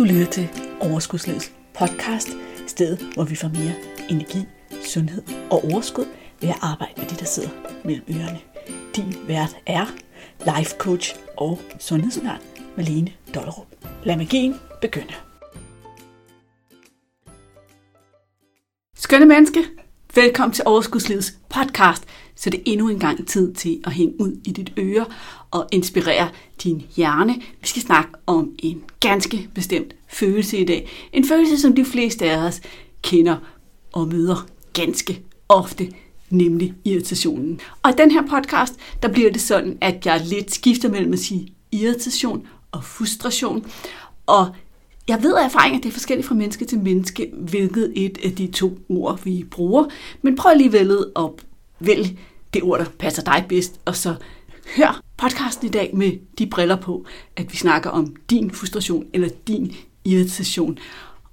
Du lytter til Overskudslivets podcast, stedet hvor vi får mere energi, sundhed og overskud ved at arbejde med det, der sidder mellem ørerne. Din vært er life coach og sundhedsundern Malene Dollerup. Lad magien begynde. Skønne menneske, velkommen til Overskudslivets podcast, så det er endnu en gang tid til at hænge ud i dit øre og inspirere din hjerne. Vi skal snakke om en ganske bestemt følelse i dag. En følelse, som de fleste af os kender og møder ganske ofte, nemlig irritationen. Og i den her podcast, der bliver det sådan, at jeg lidt skifter mellem at sige irritation og frustration. Og jeg ved af erfaring, at det er forskelligt fra menneske til menneske, hvilket et af de to ord, vi bruger. Men prøv alligevel at vælge det ord, der passer dig bedst, og så hør podcasten i dag med de briller på, at vi snakker om din frustration eller din irritation,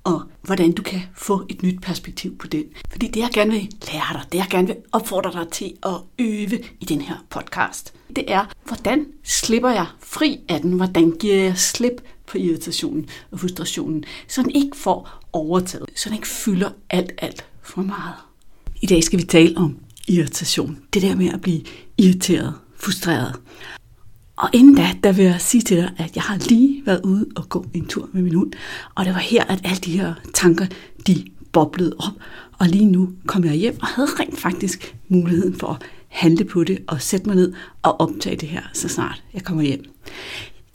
og hvordan du kan få et nyt perspektiv på den. Fordi det, jeg gerne vil lære dig, det jeg gerne vil opfordre dig til at øve i den her podcast, det er, hvordan slipper jeg fri af den? Hvordan giver jeg slip på irritationen og frustrationen, så den ikke får overtaget, så den ikke fylder alt, alt for meget. I dag skal vi tale om irritation. Det der med at blive irriteret, frustreret. Og inden da, der vil jeg sige til dig, at jeg har lige været ude og gå en tur med min hund, og det var her, at alle de her tanker, de boblede op. Og lige nu kom jeg hjem og havde rent faktisk muligheden for at handle på det og sætte mig ned og optage det her, så snart jeg kommer hjem.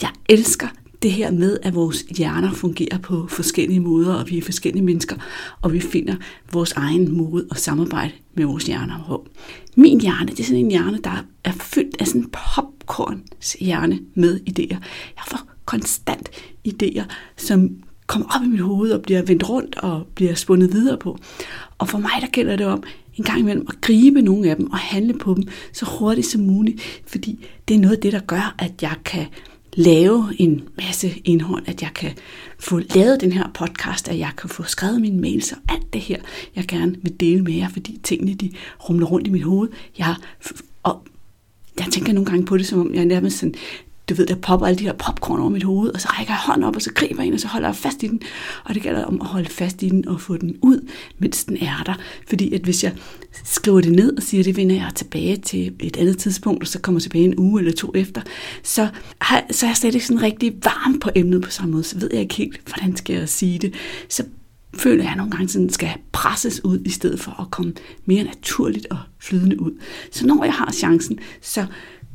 Jeg elsker det her med, at vores hjerner fungerer på forskellige måder, og vi er forskellige mennesker, og vi finder vores egen måde at samarbejde med vores hjerner på. Min hjerne, det er sådan en hjerne, der er fyldt af sådan en popcorns hjerne med idéer. Jeg får konstant idéer, som kommer op i mit hoved og bliver vendt rundt og bliver spundet videre på. Og for mig, der gælder det om en gang imellem at gribe nogle af dem og handle på dem så hurtigt som muligt, fordi det er noget af det, der gør, at jeg kan lave en masse indhold, at jeg kan få lavet den her podcast, at jeg kan få skrevet mine mails og alt det her, jeg gerne vil dele med jer, fordi tingene de rumler rundt i mit hoved. Jeg, og jeg tænker nogle gange på det, som om jeg nærmest sådan du ved, der popper alle de her popcorn over mit hoved, og så rækker jeg hånden op, og så griber jeg ind, og så holder jeg fast i den. Og det gælder om at holde fast i den og få den ud, mens den er der. Fordi at hvis jeg skriver det ned og siger, at det vender jeg tilbage til et andet tidspunkt, og så kommer jeg tilbage en uge eller to efter, så, har, så er jeg slet ikke sådan rigtig varm på emnet på samme måde. Så ved jeg ikke helt, hvordan skal jeg sige det. Så føler jeg nogle gange sådan skal presses ud, i stedet for at komme mere naturligt og flydende ud. Så når jeg har chancen, så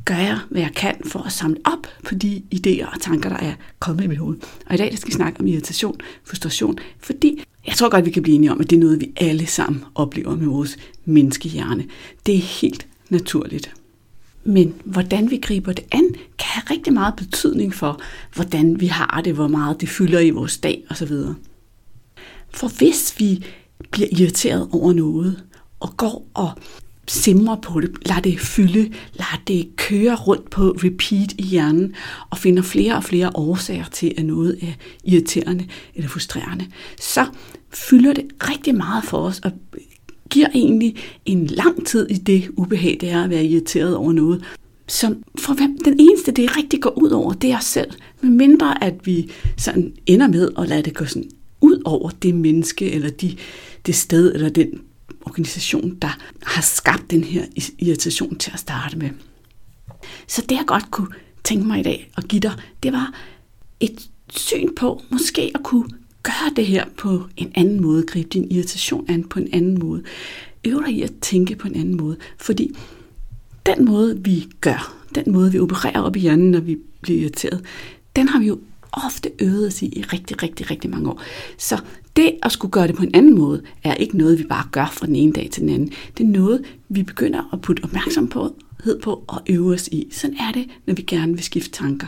gør jeg, hvad jeg kan for at samle op på de idéer og tanker, der er kommet i mit hoved. Og i dag der skal vi snakke om irritation, frustration, fordi jeg tror godt, vi kan blive enige om, at det er noget, vi alle sammen oplever med vores menneskehjerne. Det er helt naturligt. Men hvordan vi griber det an, kan have rigtig meget betydning for, hvordan vi har det, hvor meget det fylder i vores dag osv. For hvis vi bliver irriteret over noget, og går og simre på det, lad det fylde, lad det køre rundt på repeat i hjernen, og finder flere og flere årsager til, at noget er irriterende eller frustrerende, så fylder det rigtig meget for os, og giver egentlig en lang tid i det ubehag, det er at være irriteret over noget, som for hvem den eneste, det rigtig går ud over, det er os selv. Men mindre at vi sådan ender med at lade det gå sådan ud over det menneske, eller de, det sted, eller den organisation, der har skabt den her irritation til at starte med. Så det jeg godt kunne tænke mig i dag at give dig, det var et syn på måske at kunne gøre det her på en anden måde, gribe din irritation an på en anden måde. Øv dig i at tænke på en anden måde, fordi den måde, vi gør, den måde, vi opererer op i hjernen, når vi bliver irriteret, den har vi jo ofte øvet os i i rigtig, rigtig, rigtig mange år. Så det at skulle gøre det på en anden måde, er ikke noget, vi bare gør fra den ene dag til den anden. Det er noget, vi begynder at putte opmærksomhed på og øve os i. Sådan er det, når vi gerne vil skifte tanker.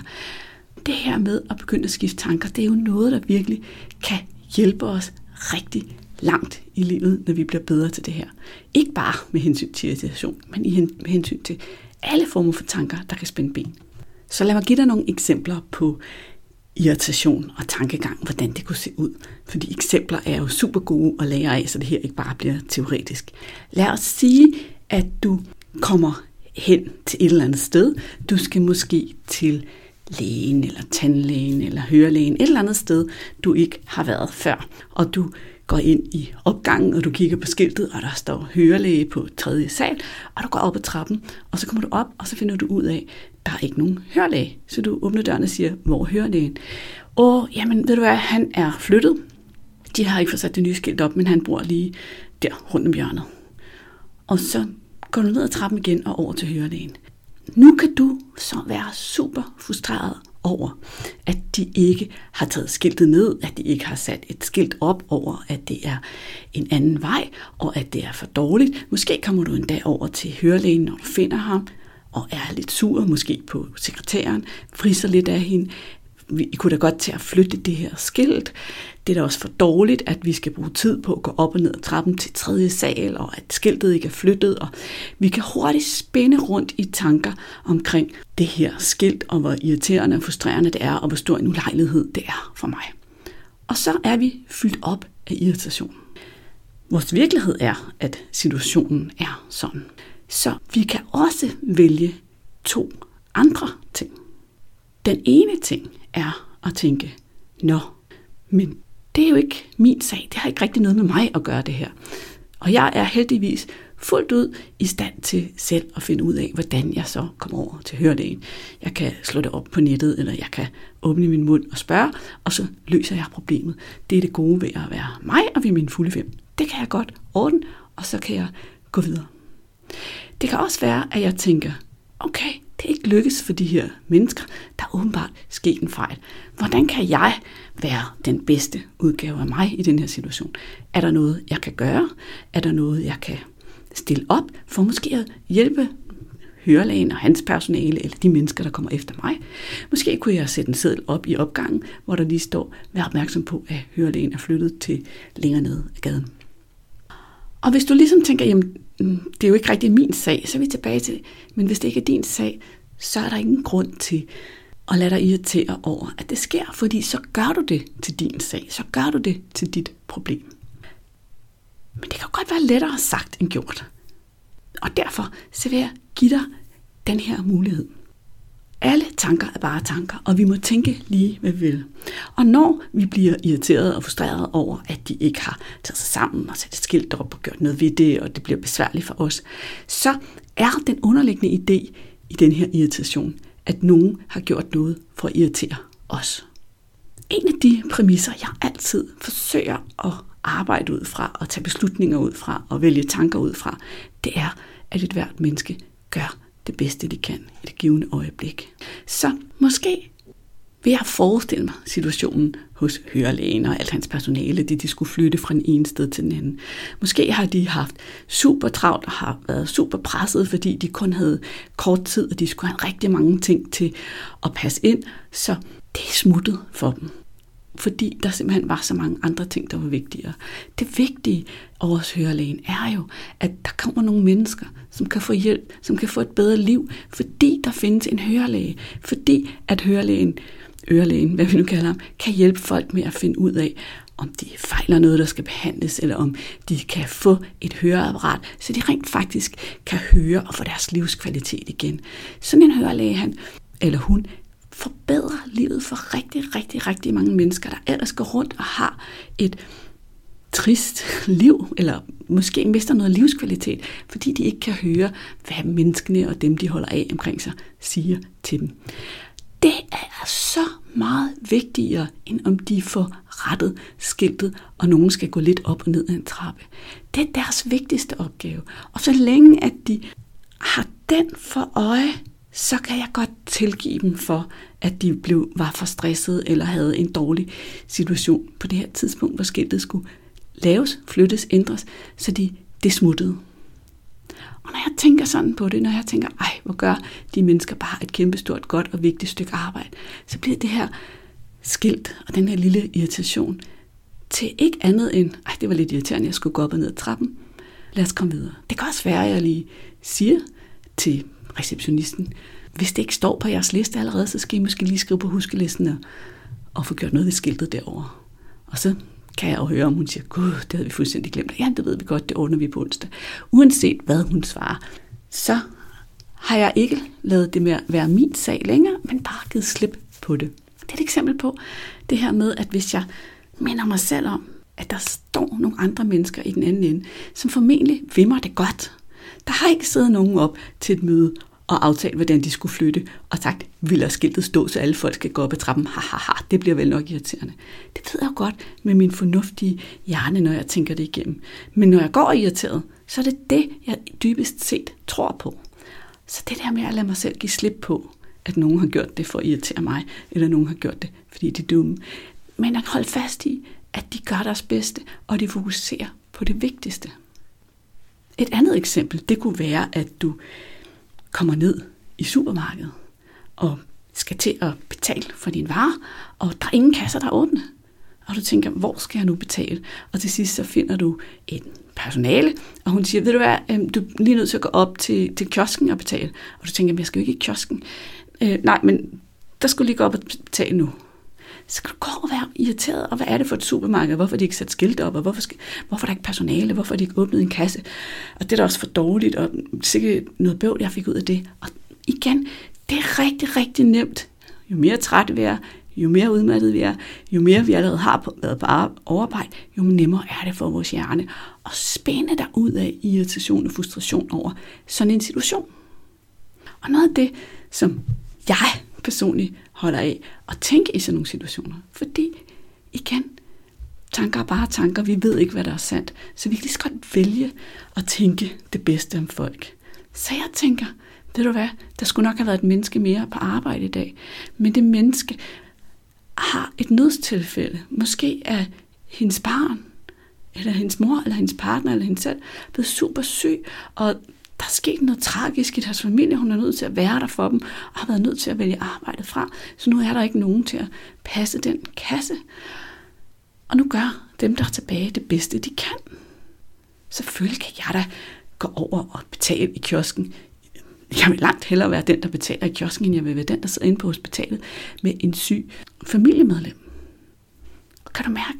Det her med at begynde at skifte tanker, det er jo noget, der virkelig kan hjælpe os rigtig langt i livet, når vi bliver bedre til det her. Ikke bare med hensyn til irritation, men i med hensyn til alle former for tanker, der kan spænde ben. Så lad mig give dig nogle eksempler på irritation og tankegang, hvordan det kunne se ud. Fordi eksempler er jo super gode at lære af, så det her ikke bare bliver teoretisk. Lad os sige, at du kommer hen til et eller andet sted. Du skal måske til lægen, eller tandlægen, eller hørelægen, et eller andet sted, du ikke har været før. Og du går ind i opgangen, og du kigger på skiltet, og der står hørelæge på tredje sal, og du går op ad trappen, og så kommer du op, og så finder du ud af, der er ikke nogen hørlæge. Så du åbner døren og siger, hvor er hørelægen? Og jamen, ved du hvad, han er flyttet. De har ikke fået sat det nye skilt op, men han bor lige der rundt om hjørnet. Og så går du ned ad trappen igen og over til hørelægen. Nu kan du så være super frustreret over, at de ikke har taget skiltet ned, at de ikke har sat et skilt op over, at det er en anden vej, og at det er for dårligt. Måske kommer du en dag over til hørelægen, når du finder ham, og er lidt sur, måske på sekretæren, friser lidt af hende, vi kunne da godt til at flytte det her skilt. Det er da også for dårligt, at vi skal bruge tid på at gå op og ned ad trappen til tredje sal, og at skiltet ikke er flyttet. Og vi kan hurtigt spænde rundt i tanker omkring det her skilt, og hvor irriterende og frustrerende det er, og hvor stor en ulejlighed det er for mig. Og så er vi fyldt op af irritation. Vores virkelighed er, at situationen er sådan. Så vi kan også vælge to andre ting. Den ene ting er at tænke, nå, men det er jo ikke min sag. Det har ikke rigtig noget med mig at gøre det her. Og jeg er heldigvis fuldt ud i stand til selv at finde ud af, hvordan jeg så kommer over til hørelægen. Jeg kan slå det op på nettet, eller jeg kan åbne min mund og spørge, og så løser jeg problemet. Det er det gode ved at være mig og ved min fulde fem. Det kan jeg godt ordne, og så kan jeg gå videre. Det kan også være, at jeg tænker, okay, det er ikke lykkes for de her mennesker. Der er åbenbart sket en fejl. Hvordan kan jeg være den bedste udgave af mig i den her situation? Er der noget, jeg kan gøre? Er der noget, jeg kan stille op for måske at hjælpe hørelægen og hans personale, eller de mennesker, der kommer efter mig. Måske kunne jeg sætte en seddel op i opgangen, hvor der lige står, vær opmærksom på, at hørelægen er flyttet til længere ned ad gaden. Og hvis du ligesom tænker, jamen det er jo ikke rigtig min sag, så er vi tilbage til, men hvis det ikke er din sag, så er der ingen grund til at lade dig irritere over, at det sker, fordi så gør du det til din sag, så gør du det til dit problem. Men det kan godt være lettere sagt end gjort. Og derfor så vil jeg give dig den her mulighed. Alle tanker er bare tanker, og vi må tænke lige, hvad vi vil. Og når vi bliver irriteret og frustreret over, at de ikke har taget sig sammen og sat et skilt op og gjort noget ved det, og det bliver besværligt for os, så er den underliggende idé i den her irritation, at nogen har gjort noget for at irritere os. En af de præmisser, jeg altid forsøger at arbejde ud fra, og tage beslutninger ud fra, og vælge tanker ud fra, det er, at et hvert menneske gør det bedste, de kan i det givende øjeblik. Så måske vil jeg forestille mig situationen hos hørelægen og alt hans personale, det de skulle flytte fra den ene sted til den anden. Måske har de haft super travlt og har været super presset, fordi de kun havde kort tid, og de skulle have rigtig mange ting til at passe ind, så det er smuttet for dem fordi der simpelthen var så mange andre ting, der var vigtigere. Det vigtige over hos hørelægen er jo, at der kommer nogle mennesker, som kan få hjælp, som kan få et bedre liv, fordi der findes en hørelæge, fordi at hørelægen, ørelægen, hvad vi nu kalder ham, kan hjælpe folk med at finde ud af, om de fejler noget, der skal behandles, eller om de kan få et høreapparat, så de rent faktisk kan høre og få deres livskvalitet igen. Sådan en hørelæge, han eller hun, forbedrer livet for rigtig, rigtig, rigtig mange mennesker, der ellers går rundt og har et trist liv, eller måske mister noget livskvalitet, fordi de ikke kan høre, hvad menneskene og dem, de holder af omkring sig, siger til dem. Det er altså så meget vigtigere, end om de får rettet skiltet, og nogen skal gå lidt op og ned ad en trappe. Det er deres vigtigste opgave. Og så længe at de har den for øje, så kan jeg godt tilgive dem for, at de blev, var for stresset eller havde en dårlig situation på det her tidspunkt, hvor skiltet skulle laves, flyttes, ændres, så de, det smuttede. Og når jeg tænker sådan på det, når jeg tænker, ej, hvor gør de mennesker bare et kæmpestort, godt og vigtigt stykke arbejde, så bliver det her skilt og den her lille irritation til ikke andet end, ej, det var lidt irriterende, jeg skulle gå op og ned ad trappen. Lad os komme videre. Det kan også være, at jeg lige siger til receptionisten, hvis det ikke står på jeres liste allerede, så skal I måske lige skrive på huskelisten og, og få gjort noget ved skiltet derovre. Og så kan jeg jo høre, om hun siger, gud, det havde vi fuldstændig glemt. Ja, det ved vi godt, det ordner vi på onsdag. Uanset hvad hun svarer, så har jeg ikke lavet det med at være min sag længere, men bare givet slip på det. Det er et eksempel på det her med, at hvis jeg minder mig selv om, at der står nogle andre mennesker i den anden ende, som formentlig vil mig det godt. Der har ikke siddet nogen op til et møde og aftalt, hvordan de skulle flytte, og sagt, vi lader skiltet stå, så alle folk skal gå op ad trappen. Ha, ha, ha, det bliver vel nok irriterende. Det ved jeg jo godt med min fornuftige hjerne, når jeg tænker det igennem. Men når jeg går irriteret, så er det det, jeg dybest set tror på. Så det der med at lade mig selv give slip på, at nogen har gjort det for at irritere mig, eller nogen har gjort det, fordi de er dumme. Men at holde fast i, at de gør deres bedste, og de fokuserer på det vigtigste. Et andet eksempel, det kunne være, at du kommer ned i supermarkedet og skal til at betale for din varer, og der er ingen kasser, der er åbne. Og du tænker, hvor skal jeg nu betale? Og til sidst så finder du et personale, og hun siger, ved du hvad, øhm, du er lige nødt til at gå op til, til kiosken og betale. Og du tænker, jeg skal jo ikke i kiosken. Øh, nej, men der skulle lige gå op og betale nu. Så kan du gå og være irriteret, og hvad er det for et supermarked? Hvorfor har de ikke sat skilt op, og hvorfor, skal, hvorfor er der ikke personale? Hvorfor har de ikke åbnet en kasse? Og det er da også for dårligt, og sikkert noget bøvl, jeg fik ud af det. Og igen, det er rigtig, rigtig nemt. Jo mere træt vi er, jo mere udmattet vi er, jo mere vi allerede har på, været på overarbejde, jo nemmere er det for vores hjerne at spænde dig ud af irritation og frustration over sådan en situation. Og noget af det, som jeg personligt holder af at tænke i sådan nogle situationer. Fordi, igen, tanker er bare tanker. Vi ved ikke, hvad der er sandt. Så vi kan lige så godt vælge at tænke det bedste om folk. Så jeg tænker, ved du hvad, der skulle nok have været et menneske mere på arbejde i dag. Men det menneske har et nødstilfælde. Måske er hendes barn, eller hendes mor, eller hendes partner, eller hende selv blevet super syg, og der er sket noget tragisk i deres familie. Hun er nødt til at være der for dem, og har været nødt til at vælge arbejdet fra. Så nu er der ikke nogen til at passe den kasse. Og nu gør dem, der er tilbage, det bedste, de kan. Selvfølgelig kan jeg da gå over og betale i kiosken. Jeg vil langt hellere være den, der betaler i kiosken, end jeg vil være den, der sidder inde på hospitalet med en syg familiemedlem. Og kan du mærke,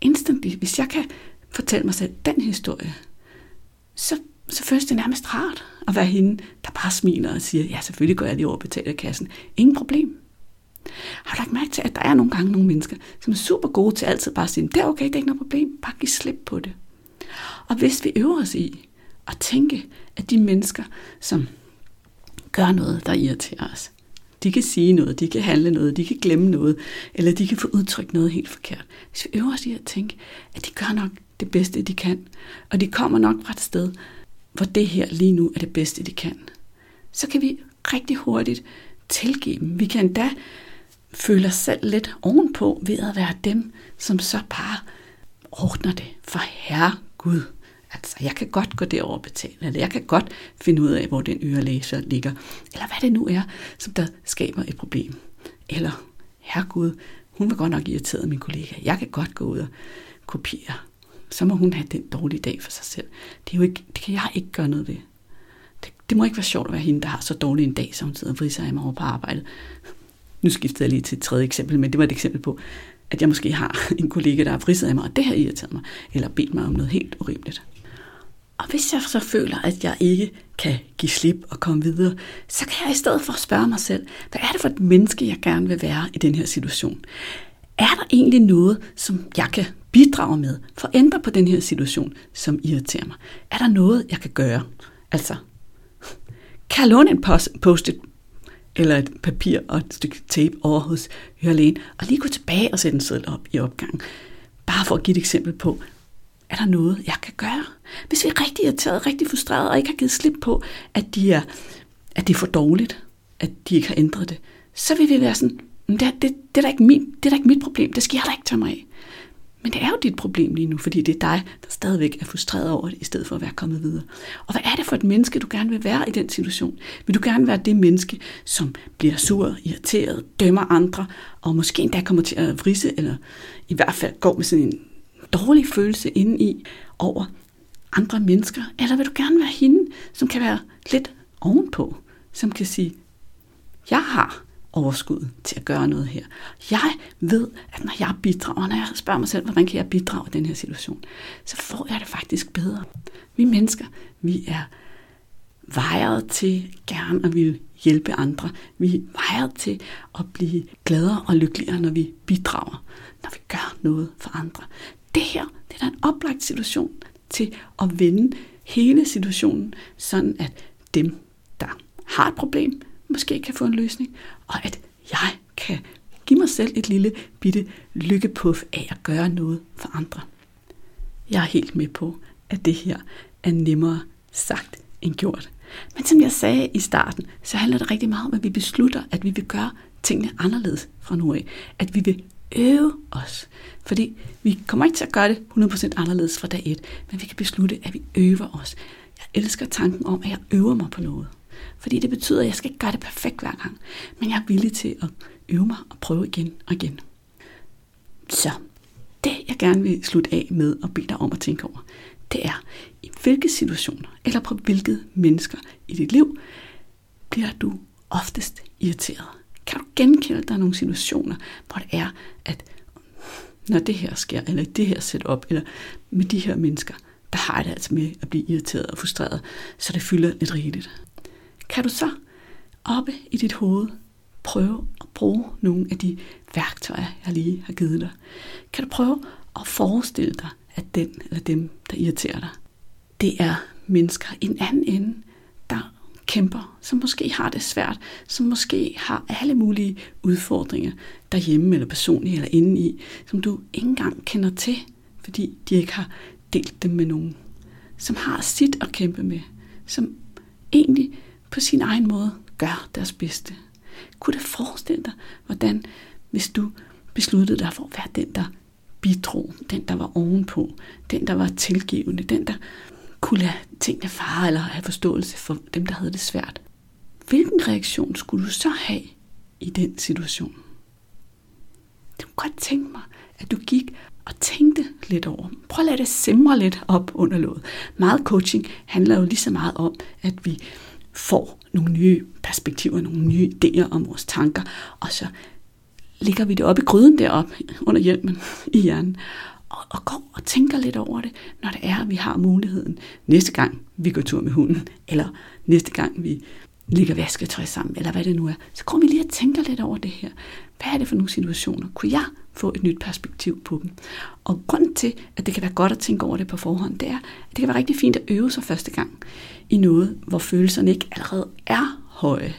instantly, hvis jeg kan fortælle mig selv den historie, så så føles det nærmest rart at være hende, der bare smiler og siger, ja, selvfølgelig går jeg lige over og betaler kassen. Ingen problem. Har du lagt mærke til, at der er nogle gange nogle mennesker, som er super gode til altid bare at sige, det er okay, det er ikke noget problem, bare giv slip på det. Og hvis vi øver os i at tænke, at de mennesker, som gør noget, der irriterer os, de kan sige noget, de kan handle noget, de kan glemme noget, eller de kan få udtrykt noget helt forkert. Hvis vi øver os i at tænke, at de gør nok det bedste, de kan, og de kommer nok fra et sted, hvor det her lige nu er det bedste, de kan, så kan vi rigtig hurtigt tilgive dem. Vi kan endda føle os selv lidt ovenpå ved at være dem, som så bare ordner det for herre Gud. Altså, jeg kan godt gå derover og betale, eller jeg kan godt finde ud af, hvor den ørelæser ligger, eller hvad det nu er, som der skaber et problem. Eller, herre Gud, hun var godt nok irriteret, min kollega. Jeg kan godt gå ud og kopiere så må hun have den dårlige dag for sig selv. Det, er jo ikke, det kan jeg ikke gøre noget ved. Det, det må ikke være sjovt at være hende, der har så dårlig en dag, som hun sidder og vriser af mig over på arbejdet. Nu skifter jeg lige til et tredje eksempel, men det var et eksempel på, at jeg måske har en kollega, der har vriset af mig, og det har irriteret mig, eller bedt mig om noget helt urimeligt. Og hvis jeg så føler, at jeg ikke kan give slip og komme videre, så kan jeg i stedet for spørge mig selv, hvad er det for et menneske, jeg gerne vil være i den her situation? Er der egentlig noget, som jeg kan bidrage med for at ændre på den her situation, som irriterer mig? Er der noget, jeg kan gøre? Altså, kan jeg låne en post eller et papir og et stykke tape over hos hørelægen, og lige gå tilbage og sætte en seddel op i opgangen? Bare for at give et eksempel på, er der noget, jeg kan gøre? Hvis vi er rigtig irriteret, rigtig frustreret og ikke har givet slip på, at, de er, at det er for dårligt, at de ikke har ændret det, så vil vi være sådan, det, det, det, er da ikke min, det er da ikke mit problem, det skal jeg da ikke tage mig af. Men det er jo dit problem lige nu, fordi det er dig, der stadigvæk er frustreret over det, i stedet for at være kommet videre. Og hvad er det for et menneske, du gerne vil være i den situation? Vil du gerne være det menneske, som bliver sur, irriteret, dømmer andre, og måske endda kommer til at vrise, eller i hvert fald går med sådan en dårlig følelse indeni over andre mennesker? Eller vil du gerne være hende, som kan være lidt ovenpå, som kan sige, jeg har overskud til at gøre noget her. Jeg ved, at når jeg bidrager, når jeg spørger mig selv, hvordan kan jeg bidrage i den her situation, så får jeg det faktisk bedre. Vi mennesker, vi er vejret til gerne at ville hjælpe andre. Vi vejer til at blive gladere og lykkeligere, når vi bidrager, når vi gør noget for andre. Det her, det er da en oplagt situation til at vende hele situationen, sådan at dem, der har et problem, måske kan få en løsning, og at jeg kan give mig selv et lille bitte lykkepuff af at gøre noget for andre. Jeg er helt med på, at det her er nemmere sagt end gjort. Men som jeg sagde i starten, så handler det rigtig meget om, at vi beslutter, at vi vil gøre tingene anderledes fra nu af. At vi vil øve os. Fordi vi kommer ikke til at gøre det 100% anderledes fra dag 1, men vi kan beslutte, at vi øver os. Jeg elsker tanken om, at jeg øver mig på noget. Fordi det betyder, at jeg skal ikke gøre det perfekt hver gang. Men jeg er villig til at øve mig og prøve igen og igen. Så det, jeg gerne vil slutte af med og bede dig om at tænke over, det er, i hvilke situationer eller på hvilke mennesker i dit liv bliver du oftest irriteret. Kan du genkende dig nogle situationer, hvor det er, at når det her sker, eller det her setup, eller med de her mennesker, der har det altså med at blive irriteret og frustreret, så det fylder lidt rigeligt. Kan du så oppe i dit hoved prøve at bruge nogle af de værktøjer, jeg lige har givet dig? Kan du prøve at forestille dig, at den eller dem, der irriterer dig, det er mennesker i en anden ende, der kæmper, som måske har det svært, som måske har alle mulige udfordringer derhjemme eller personligt eller inde i, som du ikke engang kender til, fordi de ikke har delt dem med nogen, som har sit at kæmpe med, som egentlig på sin egen måde gør deres bedste. Kunne du forestille dig, hvordan hvis du besluttede dig for at være den, der bidrog, den, der var ovenpå, den, der var tilgivende, den, der kunne lade tingene fare eller have forståelse for dem, der havde det svært. Hvilken reaktion skulle du så have i den situation? Du kunne godt tænke mig, at du gik og tænkte lidt over. Prøv at lade det simre lidt op under låget. Meget coaching handler jo lige så meget om, at vi får nogle nye perspektiver, nogle nye idéer om vores tanker, og så ligger vi det op i gryden derop under hjelmen i hjernen, og, og går og tænker lidt over det, når det er, at vi har muligheden næste gang, vi går tur med hunden, eller næste gang, vi ligger vasketøj sammen, eller hvad det nu er, så går vi lige og tænker lidt over det her. Hvad er det for nogle situationer? Kunne jeg få et nyt perspektiv på dem? Og grunden til, at det kan være godt at tænke over det på forhånd, det er, at det kan være rigtig fint at øve sig første gang i noget, hvor følelserne ikke allerede er høje.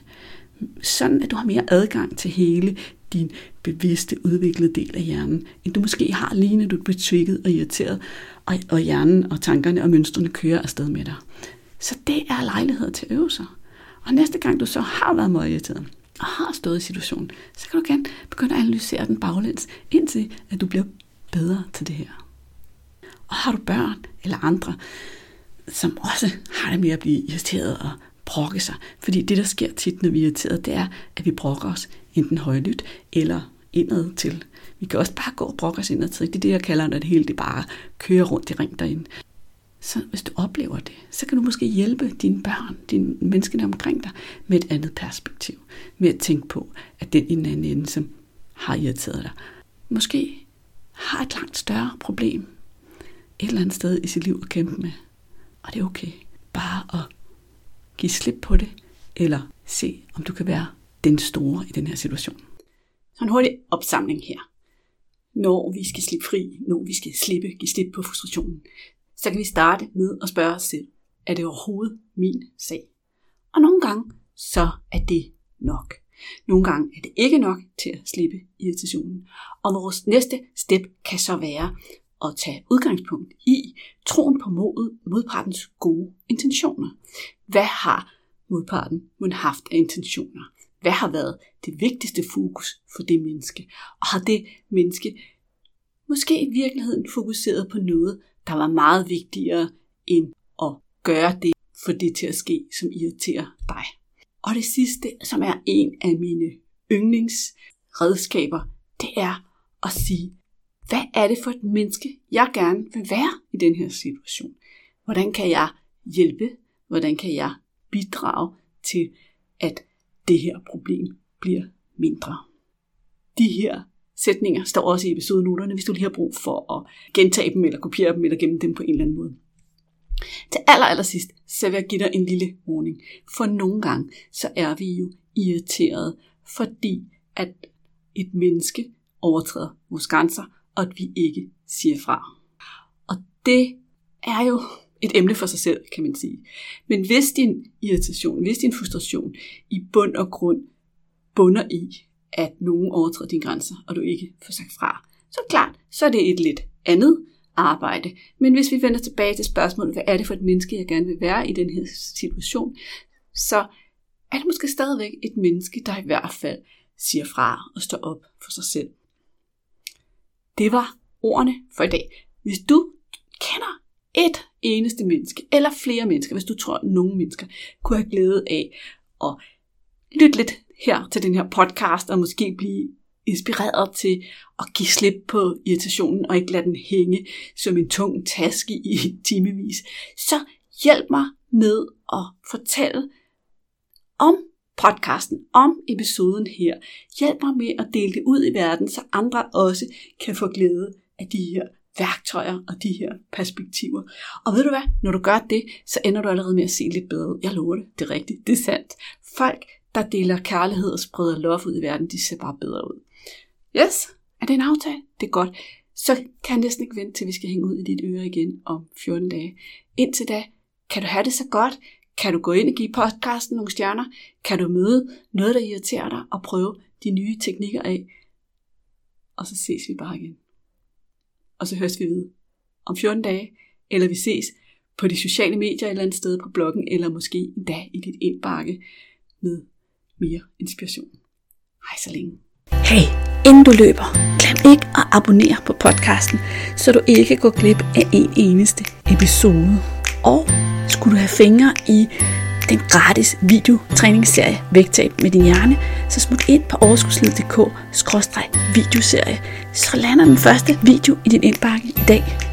Sådan, at du har mere adgang til hele din bevidste, udviklede del af hjernen, end du måske har lige når du bliver trigget og irriteret, og, og hjernen og tankerne og mønstrene kører afsted med dig. Så det er lejlighed til at øve sig. Og næste gang du så har været meget irriteret, og har stået i situationen, så kan du gerne begynde at analysere den baglæns, indtil at du bliver bedre til det her. Og har du børn eller andre, som også har det med at blive irriteret og brokke sig. Fordi det, der sker tit, når vi er irriteret, det er, at vi brokker os enten højlydt eller indad til. Vi kan også bare gå og brokke os indad til. Det er det, jeg kalder, når det hele det bare kører rundt i ring derinde. Så hvis du oplever det, så kan du måske hjælpe dine børn, dine mennesker omkring dig, med et andet perspektiv. Med at tænke på, at den en anden ende, som har irriteret dig, måske har et langt større problem et eller andet sted i sit liv at kæmpe med. Og det er okay. Bare at give slip på det, eller se, om du kan være den store i den her situation. Så en hurtig opsamling her. Når vi skal slippe fri, når vi skal slippe, give slip på frustrationen, så kan vi starte med at spørge os selv, er det overhovedet min sag? Og nogle gange, så er det nok. Nogle gange er det ikke nok til at slippe irritationen. Og vores næste step kan så være at tage udgangspunkt i troen på modet, modpartens gode intentioner. Hvad har modparten må haft af intentioner? Hvad har været det vigtigste fokus for det menneske? Og har det menneske måske i virkeligheden fokuseret på noget, der var meget vigtigere end at gøre det, for det til at ske, som irriterer dig. Og det sidste, som er en af mine yndlingsredskaber, det er at sige, hvad er det for et menneske, jeg gerne vil være i den her situation? Hvordan kan jeg hjælpe? Hvordan kan jeg bidrage til, at det her problem bliver mindre? De her sætninger står også i episodenoterne, hvis du lige har brug for at gentage dem, eller kopiere dem, eller gemme dem på en eller anden måde. Til aller, aller sidst, så vil jeg give dig en lille warning. For nogle gange, så er vi jo irriteret, fordi at et menneske overtræder vores grænser, og at vi ikke siger fra. Og det er jo et emne for sig selv, kan man sige. Men hvis din irritation, hvis din frustration i bund og grund bunder i, at nogen overtræder dine grænser, og du ikke får sagt fra, så klart, så er det et lidt andet arbejde. Men hvis vi vender tilbage til spørgsmålet, hvad er det for et menneske, jeg gerne vil være i den her situation, så er det måske stadigvæk et menneske, der i hvert fald siger fra og står op for sig selv. Det var ordene for i dag. Hvis du kender et eneste menneske, eller flere mennesker, hvis du tror, at nogle mennesker kunne have glæde af at lytte lidt her til den her podcast, og måske blive inspireret til at give slip på irritationen, og ikke lade den hænge som en tung taske i timevis, så hjælp mig med at fortælle om podcasten, om episoden her. Hjælp mig med at dele det ud i verden, så andre også kan få glæde af de her værktøjer og de her perspektiver. Og ved du hvad, når du gør det, så ender du allerede med at se lidt bedre ud. Jeg lover det, det er rigtigt, det er sandt. Folk, der deler kærlighed og spreder love ud i verden, de ser bare bedre ud. Yes, er det en aftale? Det er godt. Så kan jeg næsten ikke vente til vi skal hænge ud i dit øre igen om 14 dage. Indtil da, kan du have det så godt? Kan du gå ind og give podcasten nogle stjerner? Kan du møde noget, der irriterer dig, og prøve de nye teknikker af? Og så ses vi bare igen og så høres vi ved om 14 dage, eller vi ses på de sociale medier et eller andet sted på bloggen, eller måske endda i dit indbakke med mere inspiration. Hej så længe. Hey, inden du løber, glem ikke at abonnere på podcasten, så du ikke går glip af en eneste episode. Og skulle du have fingre i den gratis videotræningsserie Vægtab med din hjerne, så smut ind på overskudsliddk videoserie så lander den første video i din indbakke i dag.